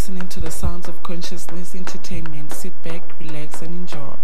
listening to the Sounds of Consciousness Entertainment. Sit back, relax, and enjoy.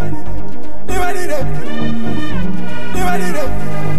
Divided up. Divided up.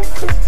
It's your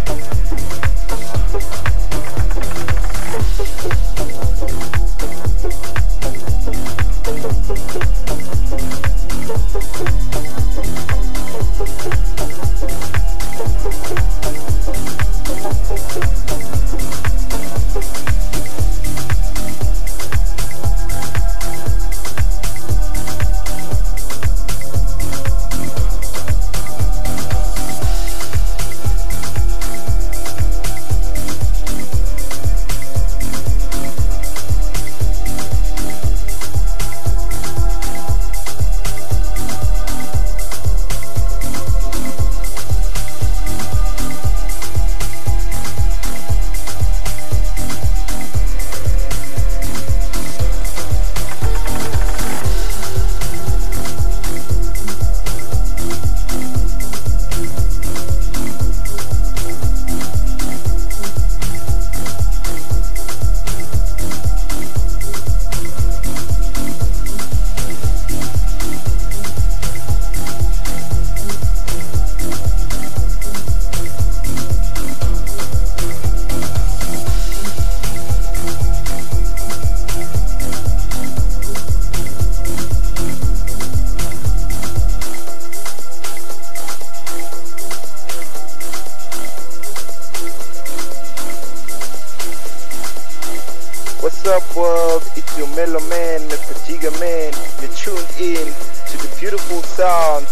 mellow man, Mr. Fatiga man. You're tuned in to the beautiful sound